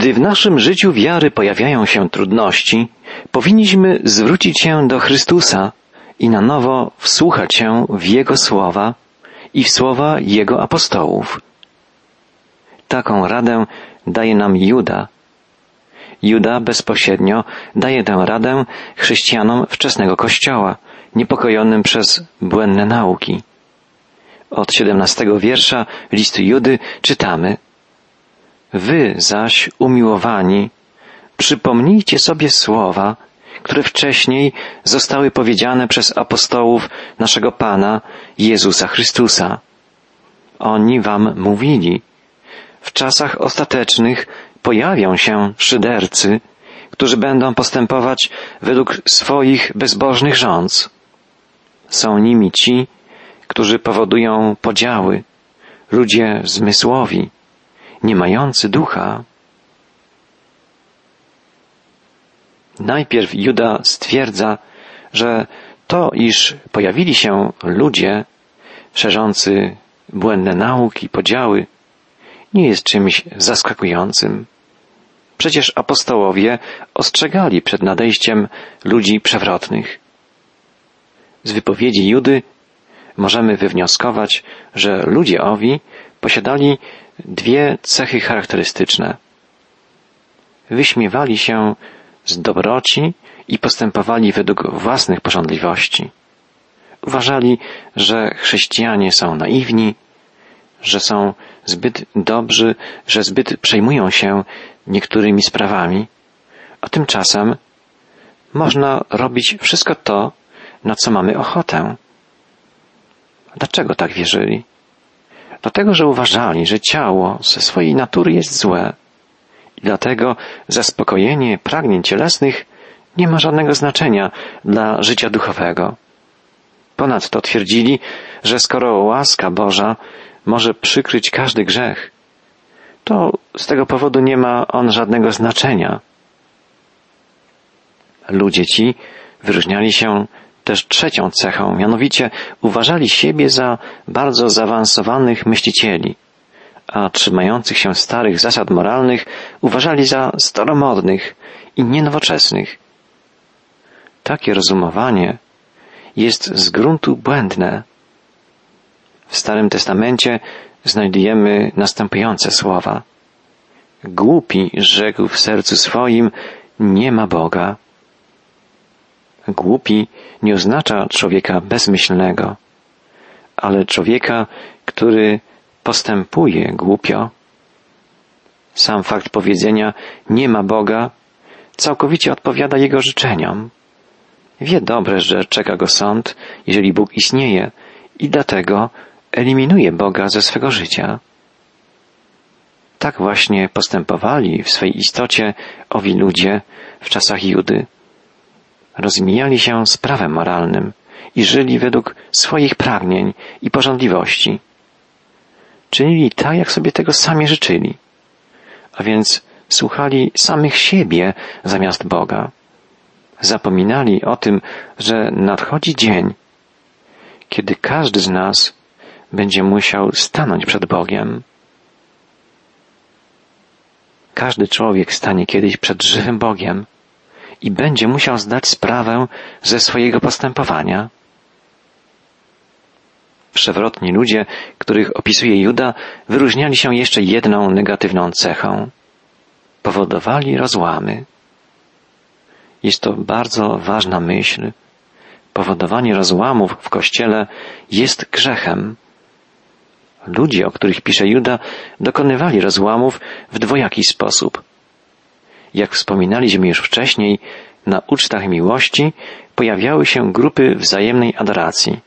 Gdy w naszym życiu wiary pojawiają się trudności, powinniśmy zwrócić się do Chrystusa i na nowo wsłuchać się w Jego słowa i w słowa Jego apostołów. Taką radę daje nam Juda. Juda bezpośrednio daje tę radę chrześcijanom wczesnego Kościoła, niepokojonym przez błędne nauki. Od siedemnastego wiersza listu Judy czytamy Wy zaś, umiłowani, przypomnijcie sobie słowa, które wcześniej zostały powiedziane przez apostołów naszego Pana Jezusa Chrystusa. Oni wam mówili, w czasach ostatecznych pojawią się szydercy, którzy będą postępować według swoich bezbożnych rządz. Są nimi ci, którzy powodują podziały, ludzie zmysłowi, nie mający ducha. Najpierw Juda stwierdza, że to, iż pojawili się ludzie szerzący błędne nauki, podziały, nie jest czymś zaskakującym. Przecież apostołowie ostrzegali przed nadejściem ludzi przewrotnych. Z wypowiedzi Judy możemy wywnioskować, że ludzie owi posiadali dwie cechy charakterystyczne. Wyśmiewali się z dobroci i postępowali według własnych porządliwości. Uważali, że chrześcijanie są naiwni, że są zbyt dobrzy, że zbyt przejmują się niektórymi sprawami, a tymczasem można robić wszystko to, na co mamy ochotę. Dlaczego tak wierzyli? Dlatego, że uważali, że ciało ze swojej natury jest złe i dlatego zaspokojenie pragnień cielesnych nie ma żadnego znaczenia dla życia duchowego. Ponadto twierdzili, że skoro łaska Boża może przykryć każdy grzech, to z tego powodu nie ma on żadnego znaczenia. Ludzie ci wyróżniali się też trzecią cechą, mianowicie uważali siebie za bardzo zaawansowanych myślicieli, a trzymających się starych zasad moralnych uważali za staromodnych i nienowoczesnych. Takie rozumowanie jest z gruntu błędne. W Starym Testamencie znajdujemy następujące słowa. Głupi rzekł w sercu swoim, nie ma Boga. Głupi nie oznacza człowieka bezmyślnego, ale człowieka, który postępuje głupio. Sam fakt powiedzenia nie ma Boga całkowicie odpowiada jego życzeniom. Wie dobrze, że czeka go sąd, jeżeli Bóg istnieje i dlatego eliminuje Boga ze swego życia. Tak właśnie postępowali w swej istocie owi ludzie w czasach Judy rozmijali się z prawem moralnym i żyli według swoich pragnień i porządliwości. Czynili tak, jak sobie tego sami życzyli, a więc słuchali samych siebie zamiast Boga. Zapominali o tym, że nadchodzi dzień, kiedy każdy z nas będzie musiał stanąć przed Bogiem. Każdy człowiek stanie kiedyś przed żywym Bogiem i będzie musiał zdać sprawę ze swojego postępowania. Przewrotni ludzie, których opisuje Juda, wyróżniali się jeszcze jedną negatywną cechą. Powodowali rozłamy. Jest to bardzo ważna myśl. Powodowanie rozłamów w kościele jest grzechem. Ludzie, o których pisze Juda, dokonywali rozłamów w dwojaki sposób. Jak wspominaliśmy już wcześniej, na ucztach miłości pojawiały się grupy wzajemnej adoracji.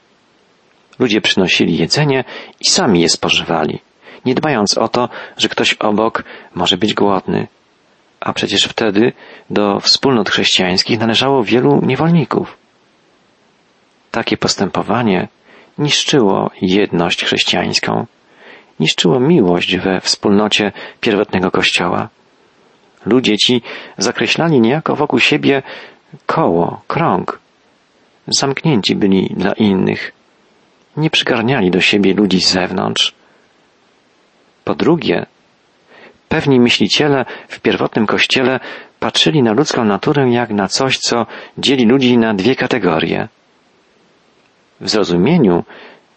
Ludzie przynosili jedzenie i sami je spożywali, nie dbając o to, że ktoś obok może być głodny. A przecież wtedy do wspólnot chrześcijańskich należało wielu niewolników. Takie postępowanie niszczyło jedność chrześcijańską, niszczyło miłość we wspólnocie pierwotnego Kościoła. Ludzie ci zakreślali niejako wokół siebie koło, krąg. Zamknięci byli dla innych. Nie przygarniali do siebie ludzi z zewnątrz. Po drugie, Pewni myśliciele w pierwotnym kościele patrzyli na ludzką naturę jak na coś, co dzieli ludzi na dwie kategorie. W zrozumieniu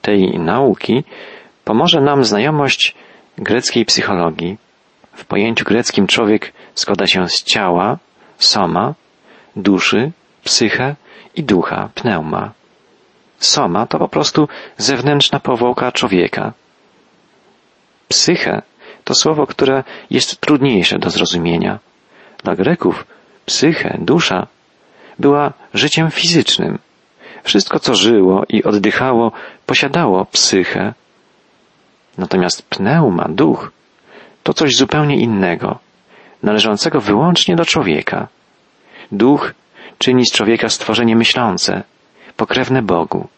tej nauki pomoże nam znajomość greckiej psychologii. W pojęciu greckim człowiek składa się z ciała, soma, duszy, psyche i ducha, pneuma. Soma to po prostu zewnętrzna powłoka człowieka. Psyche to słowo, które jest trudniejsze do zrozumienia. Dla Greków psyche, dusza była życiem fizycznym. Wszystko, co żyło i oddychało, posiadało psychę. Natomiast pneuma, duch, to coś zupełnie innego, należącego wyłącznie do człowieka. Duch czyni z człowieka stworzenie myślące, pokrewne Bogu.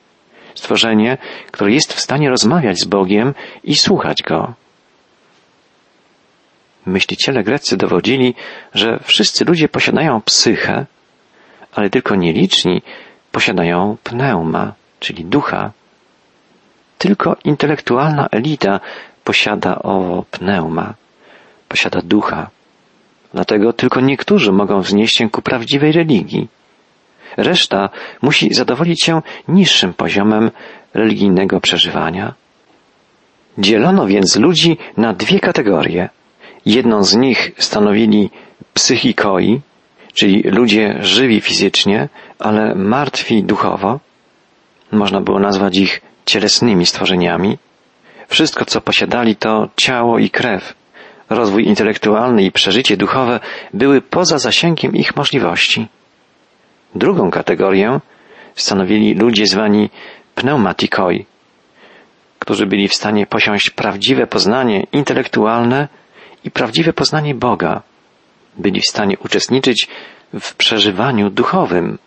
Stworzenie, które jest w stanie rozmawiać z Bogiem i słuchać Go. Myśliciele greccy dowodzili, że wszyscy ludzie posiadają psychę, ale tylko nieliczni posiadają pneuma, czyli ducha. Tylko intelektualna elita posiada owo pneuma, posiada ducha. Dlatego tylko niektórzy mogą wznieść się ku prawdziwej religii. Reszta musi zadowolić się niższym poziomem religijnego przeżywania. Dzielono więc ludzi na dwie kategorie. Jedną z nich stanowili psychikoi, czyli ludzie żywi fizycznie, ale martwi duchowo. Można było nazwać ich cielesnymi stworzeniami. Wszystko, co posiadali, to ciało i krew. Rozwój intelektualny i przeżycie duchowe były poza zasięgiem ich możliwości. Drugą kategorię stanowili ludzie zwani pneumatikoi, którzy byli w stanie posiąść prawdziwe poznanie intelektualne i prawdziwe poznanie Boga. Byli w stanie uczestniczyć w przeżywaniu duchowym.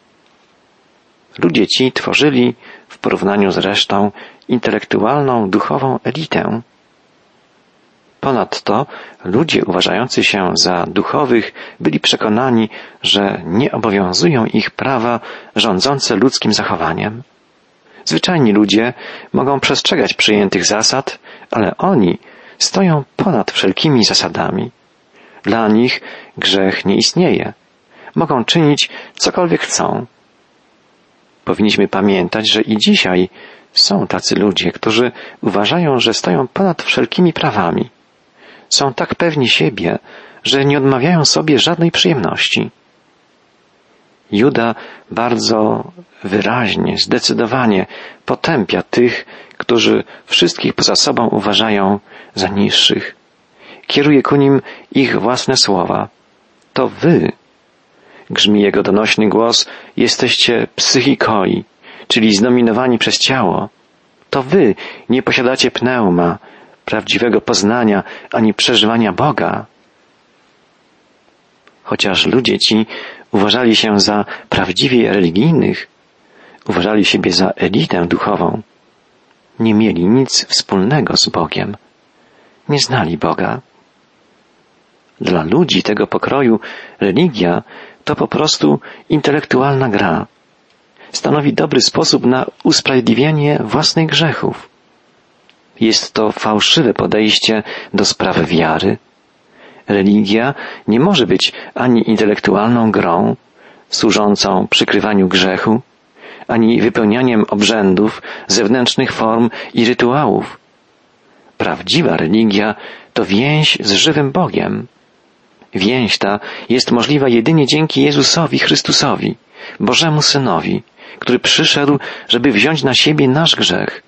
Ludzie ci tworzyli w porównaniu z resztą intelektualną, duchową elitę. Ponadto ludzie uważający się za duchowych byli przekonani, że nie obowiązują ich prawa rządzące ludzkim zachowaniem. Zwyczajni ludzie mogą przestrzegać przyjętych zasad, ale oni stoją ponad wszelkimi zasadami. Dla nich grzech nie istnieje. Mogą czynić cokolwiek chcą. Powinniśmy pamiętać, że i dzisiaj są tacy ludzie, którzy uważają, że stoją ponad wszelkimi prawami. Są tak pewni siebie, że nie odmawiają sobie żadnej przyjemności. Juda bardzo wyraźnie, zdecydowanie potępia tych, którzy wszystkich poza sobą uważają za niższych. Kieruje ku nim ich własne słowa. To wy, grzmi jego donośny głos, jesteście psychikoi, czyli zdominowani przez ciało. To wy nie posiadacie pneuma, prawdziwego poznania ani przeżywania Boga. Chociaż ludzie ci uważali się za prawdziwie religijnych, uważali siebie za elitę duchową, nie mieli nic wspólnego z Bogiem, nie znali Boga. Dla ludzi tego pokroju religia to po prostu intelektualna gra. Stanowi dobry sposób na usprawiedliwianie własnych grzechów. Jest to fałszywe podejście do spraw wiary. Religia nie może być ani intelektualną grą, służącą przykrywaniu grzechu, ani wypełnianiem obrzędów, zewnętrznych form i rytuałów. Prawdziwa religia to więź z żywym Bogiem. Więź ta jest możliwa jedynie dzięki Jezusowi Chrystusowi, Bożemu Synowi, który przyszedł, żeby wziąć na siebie nasz grzech,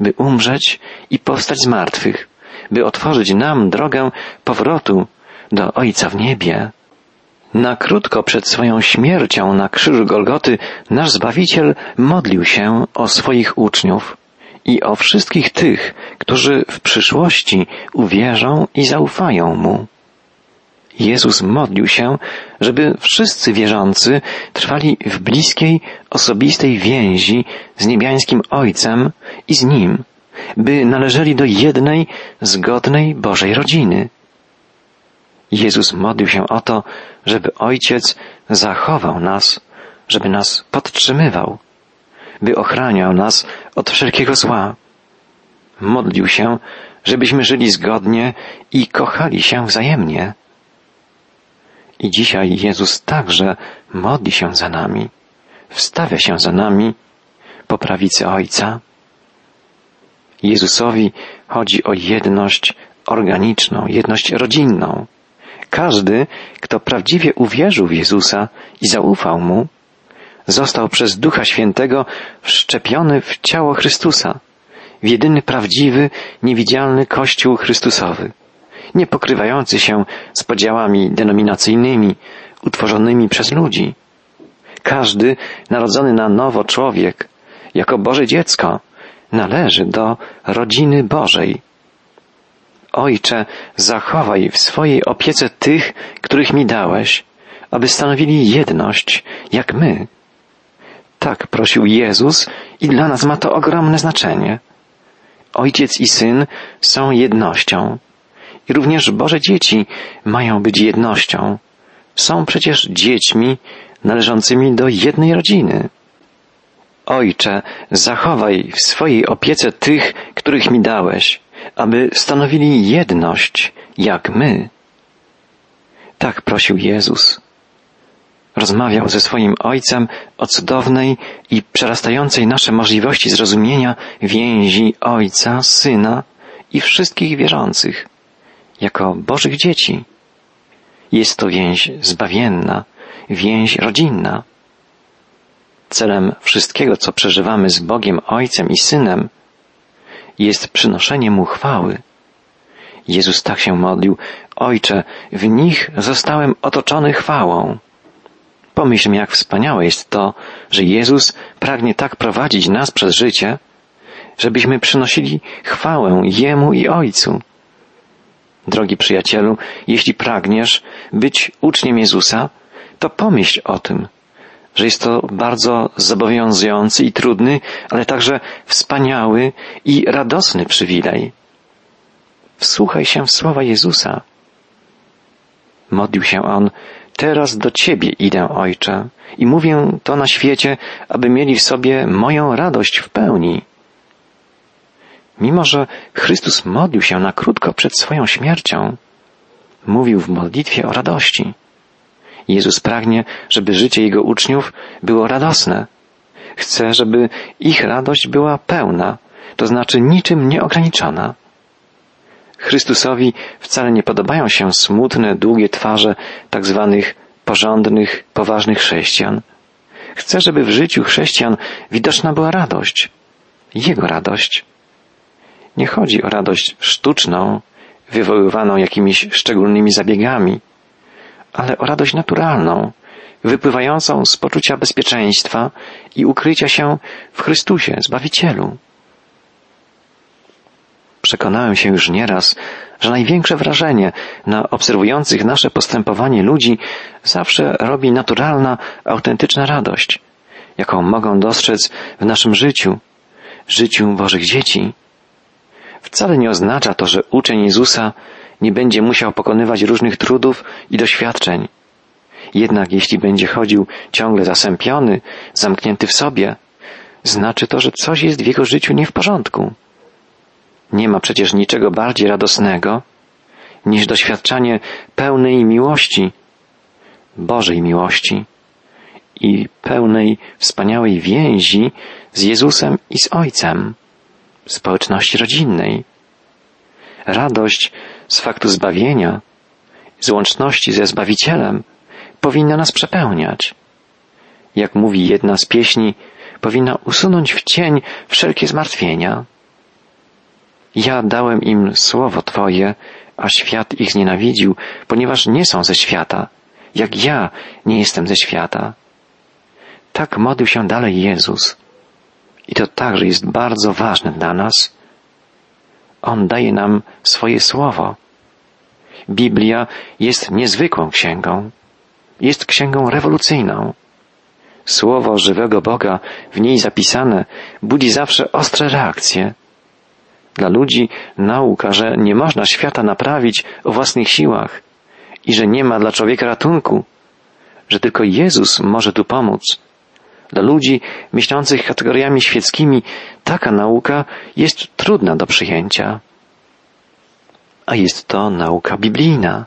by umrzeć i powstać z martwych, by otworzyć nam drogę powrotu do Ojca w niebie. Na krótko przed swoją śmiercią na krzyżu Golgoty nasz Zbawiciel modlił się o swoich uczniów i o wszystkich tych, którzy w przyszłości uwierzą i zaufają Mu. Jezus modlił się, żeby wszyscy wierzący trwali w bliskiej, osobistej więzi z niebiańskim Ojcem i z Nim, by należeli do jednej, zgodnej Bożej rodziny. Jezus modlił się o to, żeby Ojciec zachował nas, żeby nas podtrzymywał, by ochraniał nas od wszelkiego zła. Modlił się, żebyśmy żyli zgodnie i kochali się wzajemnie. I dzisiaj Jezus także modli się za nami, wstawia się za nami po prawicy Ojca. Jezusowi chodzi o jedność organiczną, jedność rodzinną. Każdy, kto prawdziwie uwierzył w Jezusa i zaufał Mu, został przez Ducha Świętego wszczepiony w ciało Chrystusa, w jedyny prawdziwy, niewidzialny Kościół Chrystusowy, nie pokrywający się z podziałami denominacyjnymi utworzonymi przez ludzi. Każdy narodzony na nowo człowiek, jako Boże dziecko, należy do rodziny Bożej. Ojcze, zachowaj w swojej opiece tych, których mi dałeś, aby stanowili jedność, jak my. Tak prosił Jezus i dla nas ma to ogromne znaczenie. Ojciec i syn są jednością. I również Boże dzieci mają być jednością. Są przecież dziećmi należącymi do jednej rodziny. Ojcze, zachowaj w swojej opiece tych, których mi dałeś, aby stanowili jedność, jak my. Tak prosił Jezus. Rozmawiał ze swoim Ojcem o cudownej i przerastającej nasze możliwości zrozumienia więzi Ojca, Syna i wszystkich wierzących, jako Bożych dzieci. Jest to więź zbawienna, więź rodzinna. Celem wszystkiego, co przeżywamy z Bogiem Ojcem i Synem, jest przynoszenie Mu chwały. Jezus tak się modlił, Ojcze, w nich zostałem otoczony chwałą. Pomyślmy, jak wspaniałe jest to, że Jezus pragnie tak prowadzić nas przez życie, żebyśmy przynosili chwałę Jemu i Ojcu. Drogi przyjacielu, jeśli pragniesz być uczniem Jezusa, to pomyśl o tym, że jest to bardzo zobowiązujący i trudny, ale także wspaniały i radosny przywilej. Wsłuchaj się w słowa Jezusa. Modlił się on, teraz do Ciebie idę, Ojcze, i mówię to na świecie, aby mieli w sobie moją radość w pełni. Mimo, że Chrystus modlił się na krótko przed swoją śmiercią, mówił w modlitwie o radości. Jezus pragnie, żeby życie Jego uczniów było radosne. Chce, żeby ich radość była pełna, to znaczy niczym nieograniczona. Chrystusowi wcale nie podobają się smutne, długie twarze tak zwanych porządnych, poważnych chrześcijan. Chce, żeby w życiu chrześcijan widoczna była radość. Jego radość. Nie chodzi o radość sztuczną, wywoływaną jakimiś szczególnymi zabiegami, ale o radość naturalną, wypływającą z poczucia bezpieczeństwa i ukrycia się w Chrystusie, Zbawicielu. Przekonałem się już nieraz, że największe wrażenie na obserwujących nasze postępowanie ludzi zawsze robi naturalna, autentyczna radość, jaką mogą dostrzec w naszym życiu, życiu Bożych dzieci. Wcale nie oznacza to, że uczeń Jezusa nie będzie musiał pokonywać różnych trudów i doświadczeń. Jednak jeśli będzie chodził ciągle zasępiony, zamknięty w sobie, znaczy to, że coś jest w jego życiu nie w porządku. Nie ma przecież niczego bardziej radosnego niż doświadczanie pełnej miłości, Bożej miłości i pełnej wspaniałej więzi z Jezusem i z Ojcem, społeczności rodzinnej. Radość z faktu zbawienia, z łączności ze Zbawicielem powinna nas przepełniać. Jak mówi jedna z pieśni, powinna usunąć w cień wszelkie zmartwienia. Ja dałem im słowo Twoje, a świat ich znienawidził, ponieważ nie są ze świata, jak ja nie jestem ze świata. Tak modlił się dalej Jezus. I to także jest bardzo ważne dla nas. On daje nam swoje słowo. Biblia jest niezwykłą księgą. Jest księgą rewolucyjną. Słowo żywego Boga w niej zapisane budzi zawsze ostre reakcje. Dla ludzi nauka, że nie można świata naprawić o własnych siłach i że nie ma dla człowieka ratunku, że tylko Jezus może tu pomóc. Dla ludzi myślących kategoriami świeckimi taka nauka jest trudna do przyjęcia. a jest to nauka biblijna.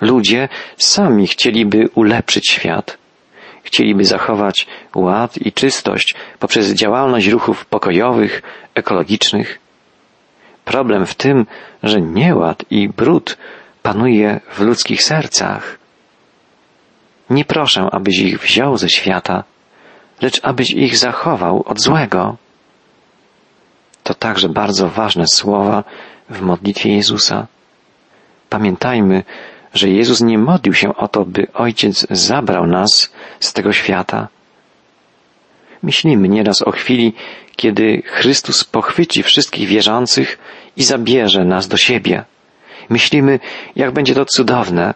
Ludzie sami chcieliby ulepszyć świat. Chcieliby zachować ład i czystość poprzez działalność ruchów pokojowych, ekologicznych. Problem w tym, że nieład i brud panuje w ludzkich sercach. Nie proszę, abyś ich wziął ze świata, lecz abyś ich zachował od złego. To także bardzo ważne słowa w modlitwie Jezusa. Pamiętajmy, że Jezus nie modlił się o to, by Ojciec zabrał nas z tego świata. Myślimy nieraz o chwili, kiedy Chrystus pochwyci wszystkich wierzących i zabierze nas do siebie. Myślimy, jak będzie to cudowne.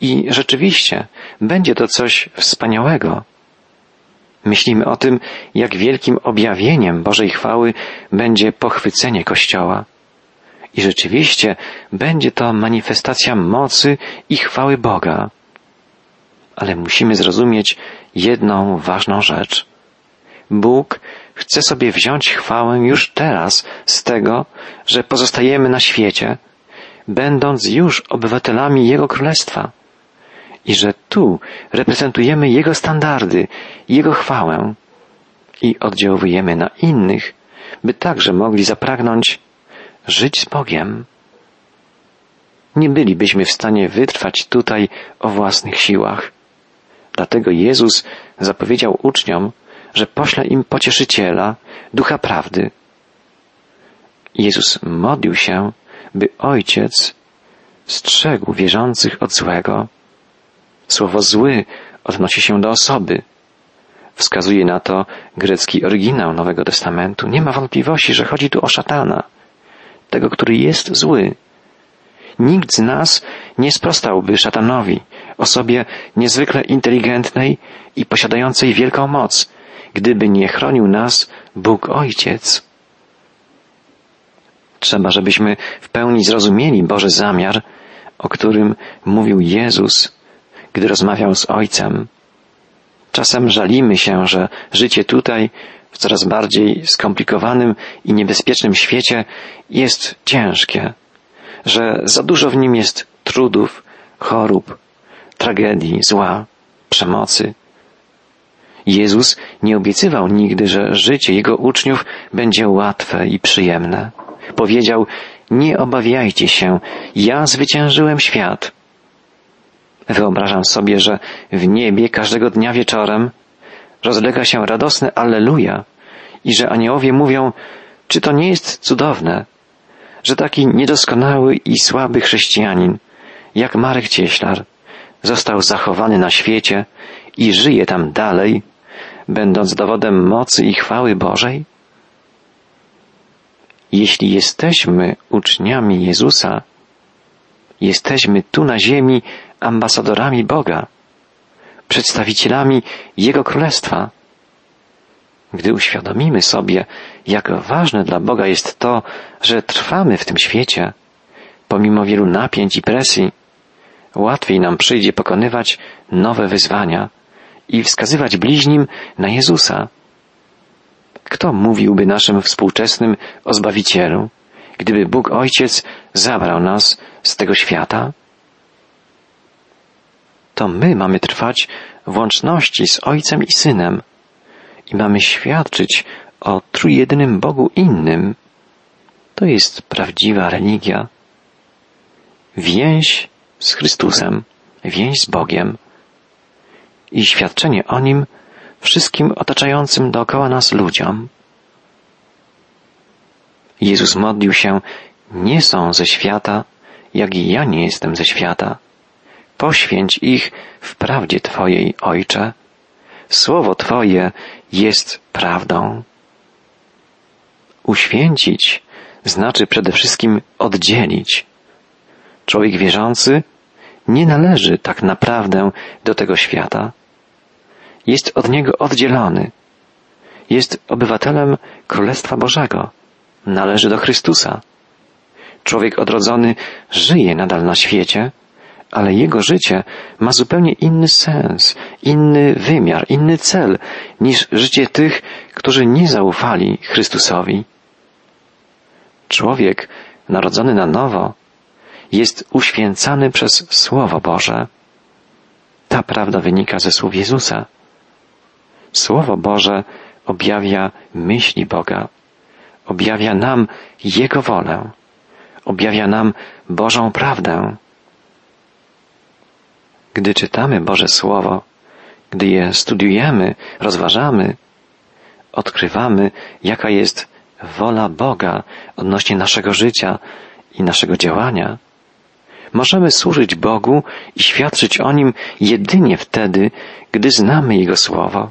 I rzeczywiście będzie to coś wspaniałego. Myślimy o tym, jak wielkim objawieniem Bożej chwały będzie pochwycenie Kościoła. I rzeczywiście będzie to manifestacja mocy i chwały Boga. Ale musimy zrozumieć jedną ważną rzecz. Bóg chce sobie wziąć chwałę już teraz z tego, że pozostajemy na świecie, będąc już obywatelami Jego Królestwa i że tu reprezentujemy Jego standardy, Jego chwałę i oddziałujemy na innych, by także mogli zapragnąć żyć z Bogiem. Nie bylibyśmy w stanie wytrwać tutaj o własnych siłach. Dlatego Jezus zapowiedział uczniom, że pośle im pocieszyciela, ducha prawdy. Jezus modlił się, by Ojciec strzegł wierzących od złego. Słowo zły odnosi się do osoby. Wskazuje na to grecki oryginał Nowego Testamentu. Nie ma wątpliwości, że chodzi tu o szatana, tego, który jest zły. Nikt z nas nie sprostałby szatanowi, osobie niezwykle inteligentnej i posiadającej wielką moc, gdyby nie chronił nas Bóg Ojciec. Trzeba, żebyśmy w pełni zrozumieli Boży zamiar, o którym mówił Jezus, gdy rozmawiał z Ojcem. Czasem żalimy się, że życie tutaj, w coraz bardziej skomplikowanym i niebezpiecznym świecie, jest ciężkie, że za dużo w nim jest trudów, chorób, tragedii, zła, przemocy. Jezus nie obiecywał nigdy, że życie Jego uczniów będzie łatwe i przyjemne. Powiedział, nie obawiajcie się, ja zwyciężyłem świat. Wyobrażam sobie, że w niebie każdego dnia wieczorem rozlega się radosne Alleluja i że aniołowie mówią, czy to nie jest cudowne, że taki niedoskonały i słaby chrześcijanin, jak Marek Cieślar, został zachowany na świecie i żyje tam dalej, będąc dowodem mocy i chwały Bożej? Jeśli jesteśmy uczniami Jezusa, jesteśmy tu na ziemi ambasadorami Boga, przedstawicielami Jego Królestwa. Gdy uświadomimy sobie, jak ważne dla Boga jest to, że trwamy w tym świecie, pomimo wielu napięć i presji, łatwiej nam przyjdzie pokonywać nowe wyzwania i wskazywać bliźnim na Jezusa. Kto mówiłby naszym współczesnym o Zbawicielu, gdyby Bóg Ojciec zabrał nas z tego świata? To my mamy trwać w łączności z Ojcem i Synem i mamy świadczyć o trójjedynym Bogu innym. To jest prawdziwa religia. Więź z Chrystusem, więź z Bogiem i świadczenie o Nim wszystkim otaczającym dookoła nas ludziom. Jezus modlił się, nie są ze świata, jak i ja nie jestem ze świata. Poświęć ich w prawdzie Twojej, Ojcze. Słowo Twoje jest prawdą. Uświęcić znaczy przede wszystkim oddzielić. Człowiek wierzący nie należy tak naprawdę do tego świata jest od Niego oddzielony. Jest obywatelem Królestwa Bożego. Należy do Chrystusa. Człowiek odrodzony żyje nadal na świecie, ale jego życie ma zupełnie inny sens, inny wymiar, inny cel niż życie tych, którzy nie zaufali Chrystusowi. Człowiek narodzony na nowo jest uświęcany przez Słowo Boże. Ta prawda wynika ze słów Jezusa. Słowo Boże objawia myśli Boga, objawia nam Jego wolę, objawia nam Bożą prawdę. Gdy czytamy Boże Słowo, gdy je studiujemy, rozważamy, odkrywamy, jaka jest wola Boga odnośnie naszego życia i naszego działania. Możemy służyć Bogu i świadczyć o Nim jedynie wtedy, gdy znamy Jego Słowo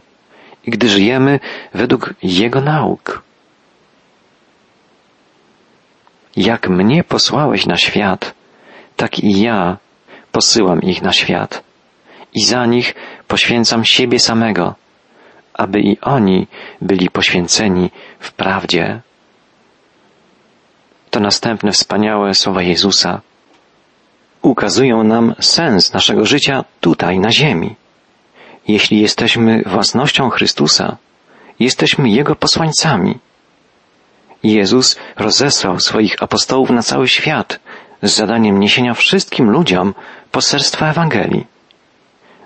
i gdy żyjemy według Jego nauk. Jak mnie posłałeś na świat, tak i ja posyłam ich na świat i za nich poświęcam siebie samego, aby i oni byli poświęceni w prawdzie. To następne wspaniałe słowa Jezusa ukazują nam sens naszego życia tutaj, na ziemi. Jeśli jesteśmy własnością Chrystusa, jesteśmy Jego posłańcami. Jezus rozesłał swoich apostołów na cały świat z zadaniem niesienia wszystkim ludziom poselstwa Ewangelii.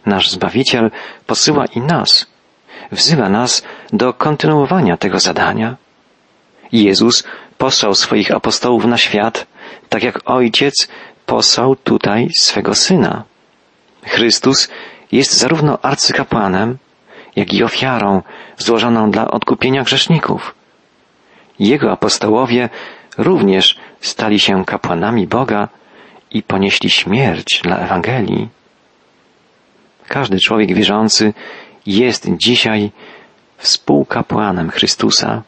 Nasz Zbawiciel posyła i nas, wzywa nas do kontynuowania tego zadania. Jezus posłał swoich apostołów na świat, tak jak Ojciec posłał tutaj swego Syna. Chrystus jest zarówno arcykapłanem, jak i ofiarą złożoną dla odkupienia grzeszników. Jego apostołowie również stali się kapłanami Boga i ponieśli śmierć dla Ewangelii. Każdy człowiek wierzący jest dzisiaj współkapłanem Chrystusa.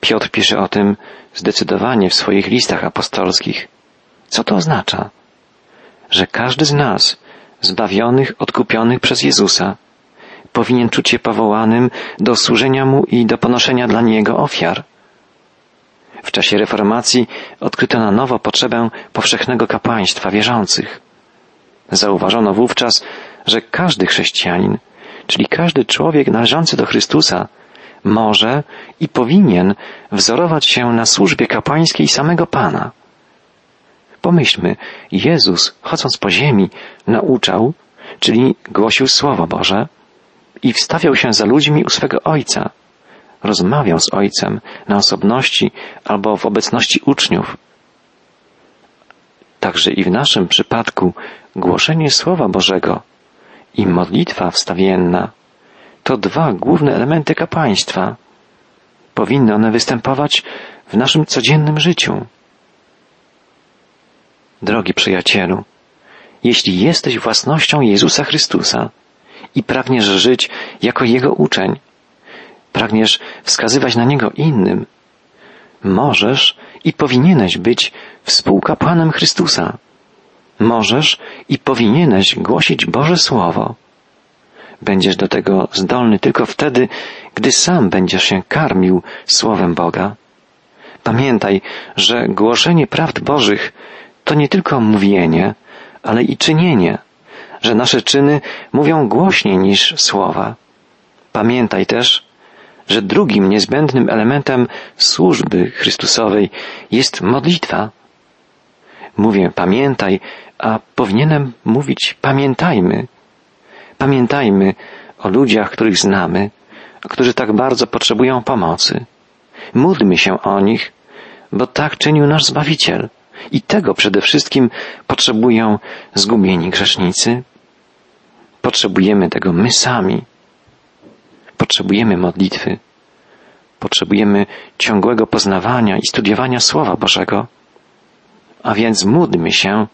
Piotr pisze o tym zdecydowanie w swoich listach apostolskich. Co to oznacza? Że każdy z nas, zbawionych, odkupionych przez Jezusa, powinien czuć się powołanym do służenia Mu i do ponoszenia dla Niego ofiar. W czasie reformacji odkryto na nowo potrzebę powszechnego kapłaństwa wierzących. Zauważono wówczas, że każdy chrześcijanin, czyli każdy człowiek należący do Chrystusa, może i powinien wzorować się na służbie kapłańskiej samego Pana. Pomyślmy, Jezus, chodząc po ziemi, nauczał, czyli głosił Słowo Boże i wstawiał się za ludźmi u swego Ojca. Rozmawiał z Ojcem na osobności albo w obecności uczniów. Także i w naszym przypadku głoszenie Słowa Bożego i modlitwa wstawienna to dwa główne elementy kapłaństwa. Powinny one występować w naszym codziennym życiu. Drogi przyjacielu, jeśli jesteś własnością Jezusa Chrystusa i pragniesz żyć jako Jego uczeń, pragniesz wskazywać na Niego innym, możesz i powinieneś być współkapłanem Chrystusa. Możesz i powinieneś głosić Boże Słowo. Będziesz do tego zdolny tylko wtedy, gdy sam będziesz się karmił Słowem Boga. Pamiętaj, że głoszenie prawd Bożych to nie tylko mówienie, ale i czynienie, że nasze czyny mówią głośniej niż słowa. Pamiętaj też, że drugim niezbędnym elementem służby Chrystusowej jest modlitwa. Mówię pamiętaj, a powinienem mówić pamiętajmy. Pamiętajmy o ludziach, których znamy, którzy tak bardzo potrzebują pomocy. Módlmy się o nich, bo tak czynił nasz Zbawiciel. I tego przede wszystkim potrzebują zgubieni grzesznicy. Potrzebujemy tego my sami. Potrzebujemy modlitwy. Potrzebujemy ciągłego poznawania i studiowania Słowa Bożego. A więc módlmy się,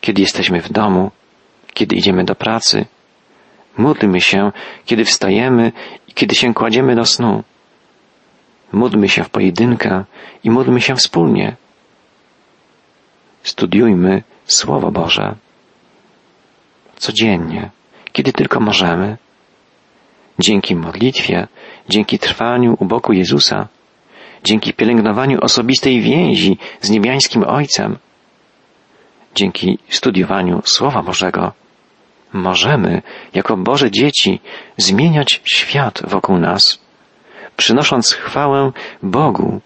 kiedy jesteśmy w domu, kiedy idziemy do pracy. Módlmy się, kiedy wstajemy i kiedy się kładziemy do snu. Módlmy się w pojedynkę i módlmy się wspólnie. Studiujmy Słowo Boże. Codziennie, kiedy tylko możemy. Dzięki modlitwie, dzięki trwaniu u boku Jezusa, dzięki pielęgnowaniu osobistej więzi z niebiańskim Ojcem, dzięki studiowaniu Słowa Bożego, możemy, jako Boże dzieci, zmieniać świat wokół nas, przynosząc chwałę Bogu,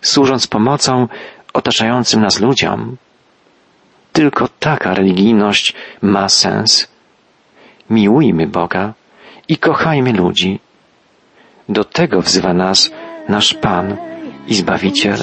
służąc pomocą otaczającym nas ludziom. tylko taka religijność ma sens. Miłujmy Boga i kochajmy ludzi. Do tego wzywa nas nasz Pan i Zbawiciel.